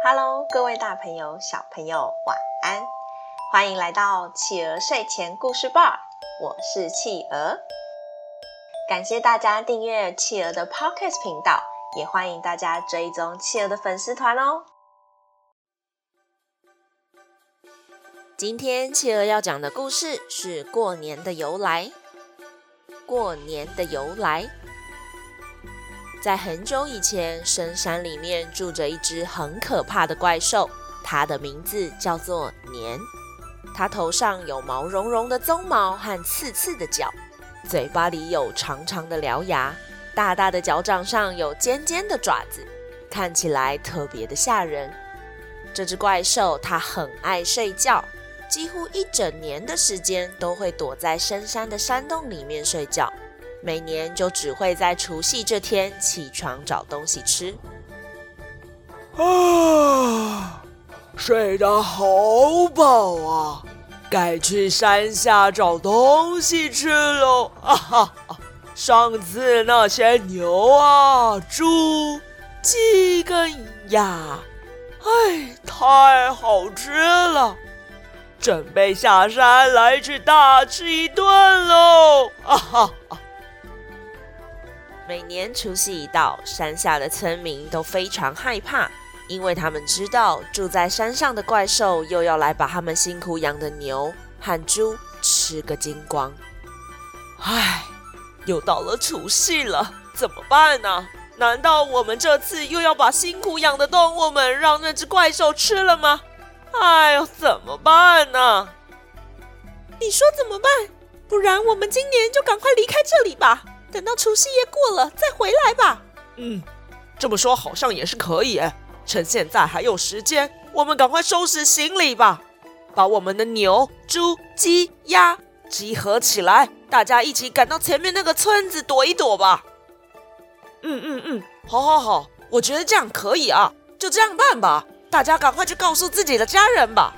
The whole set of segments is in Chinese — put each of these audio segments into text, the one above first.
Hello，各位大朋友、小朋友，晚安！欢迎来到企鹅睡前故事吧，我是企鹅。感谢大家订阅企鹅的 Podcast 频道，也欢迎大家追踪企鹅的粉丝团哦。今天企鹅要讲的故事是过年的由来。过年的由来。在很久以前，深山里面住着一只很可怕的怪兽，它的名字叫做年。它头上有毛茸茸的鬃毛和刺刺的角，嘴巴里有长长的獠牙，大大的脚掌上有尖尖的爪子，看起来特别的吓人。这只怪兽它很爱睡觉，几乎一整年的时间都会躲在深山的山洞里面睡觉。每年就只会在除夕这天起床找东西吃。啊，睡得好饱啊！该去山下找东西吃喽！啊哈，上次那些牛啊、猪、鸡跟鸭，哎，太好吃了！准备下山来去大吃一顿喽！啊哈。每年除夕一到，山下的村民都非常害怕，因为他们知道住在山上的怪兽又要来把他们辛苦养的牛和猪吃个精光。唉，又到了除夕了，怎么办呢？难道我们这次又要把辛苦养的动物们让那只怪兽吃了吗？哎呦，怎么办呢？你说怎么办？不然我们今年就赶快离开这里吧。等到除夕夜过了再回来吧。嗯，这么说好像也是可以。趁现在还有时间，我们赶快收拾行李吧，把我们的牛、猪、鸡、鸭集合起来，大家一起赶到前面那个村子躲一躲吧。嗯嗯嗯，好好好，我觉得这样可以啊，就这样办吧。大家赶快去告诉自己的家人吧。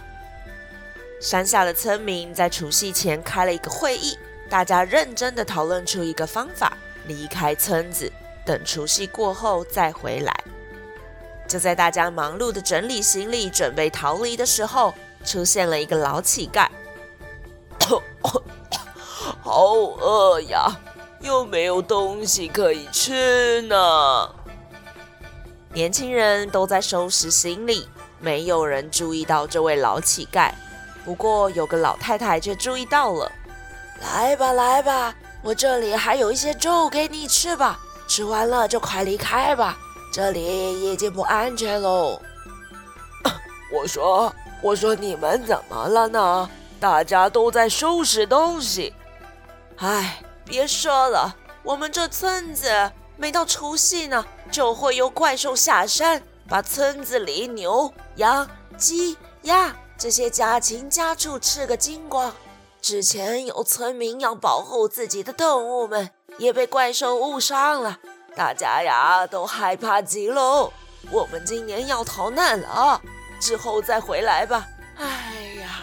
山下的村民在除夕前开了一个会议。大家认真的讨论出一个方法，离开村子，等除夕过后再回来。就在大家忙碌的整理行李，准备逃离的时候，出现了一个老乞丐。好饿呀，又没有东西可以吃呢。年轻人都在收拾行李，没有人注意到这位老乞丐。不过有个老太太却注意到了。来吧，来吧，我这里还有一些粥给你吃吧。吃完了就快离开吧，这里已经不安全喽。我说，我说你们怎么了呢？大家都在收拾东西。哎，别说了，我们这村子每到除夕呢，就会有怪兽下山，把村子里牛、羊、鸡、鸭这些家禽家畜吃个精光。之前有村民要保护自己的动物们，也被怪兽误伤了，大家呀都害怕极了。我们今年要逃难了，之后再回来吧。哎呀，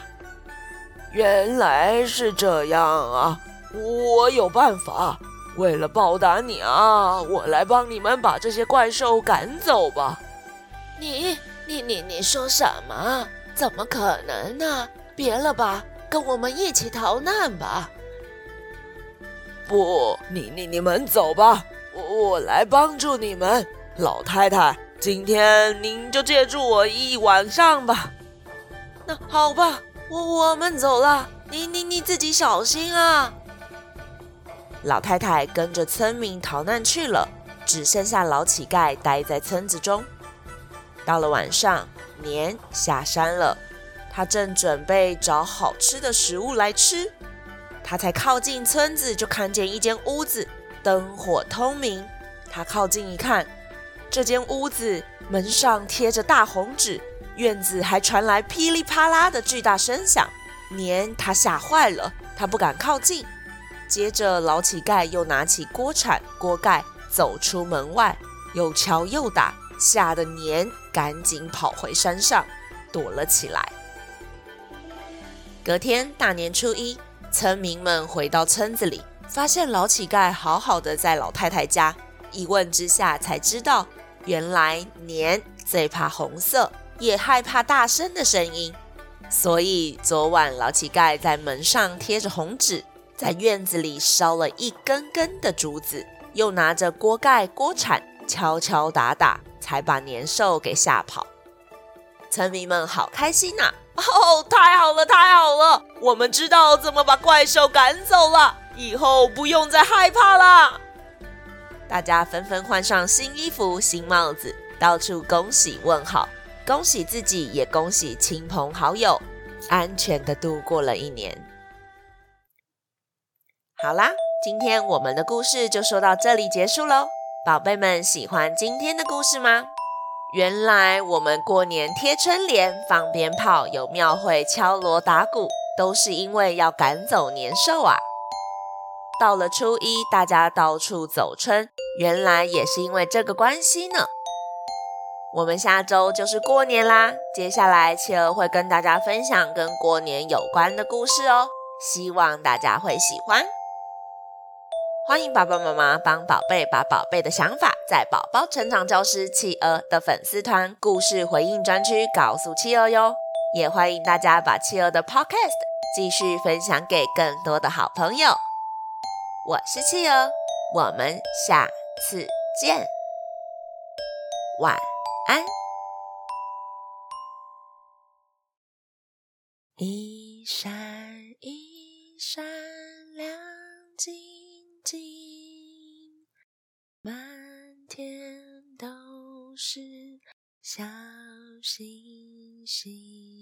原来是这样啊！我有办法，为了报答你啊，我来帮你们把这些怪兽赶走吧。你、你、你、你说什么？怎么可能呢？别了吧。跟我们一起逃难吧！不，你你你们走吧，我我来帮助你们。老太太，今天您就借住我一晚上吧。那好吧，我我们走了，你你你自己小心啊！老太太跟着村民逃难去了，只剩下老乞丐待在村子中。到了晚上，年下山了。他正准备找好吃的食物来吃，他才靠近村子，就看见一间屋子，灯火通明。他靠近一看，这间屋子门上贴着大红纸，院子还传来噼里啪啦的巨大声响。年他吓坏了，他不敢靠近。接着，老乞丐又拿起锅铲、锅盖，走出门外，又敲又打，吓得年赶紧跑回山上，躲了起来。隔天大年初一，村民们回到村子里，发现老乞丐好好的在老太太家。一问之下才知道，原来年最怕红色，也害怕大声的声音，所以昨晚老乞丐在门上贴着红纸，在院子里烧了一根根的竹子，又拿着锅盖锅铲敲敲打打，才把年兽给吓跑。村民们好开心呐！哦，太好了，太好了！我们知道怎么把怪兽赶走了，以后不用再害怕了。大家纷纷换上新衣服、新帽子，到处恭喜问好，恭喜自己，也恭喜亲朋好友，安全的度过了一年。好啦，今天我们的故事就说到这里结束喽。宝贝们喜欢今天的故事吗？原来我们过年贴春联、放鞭炮、有庙会敲锣打鼓，都是因为要赶走年兽啊。到了初一，大家到处走春，原来也是因为这个关系呢。我们下周就是过年啦，接下来企鹅会跟大家分享跟过年有关的故事哦，希望大家会喜欢。欢迎爸爸妈妈帮宝贝把宝贝的想法在宝宝成长教师企鹅的粉丝团故事回应专区告诉企鹅哟，也欢迎大家把企鹅的 Podcast 继续分享给更多的好朋友。我是企鹅，我们下次见，晚安。一闪一闪亮晶星，满天都是小星星。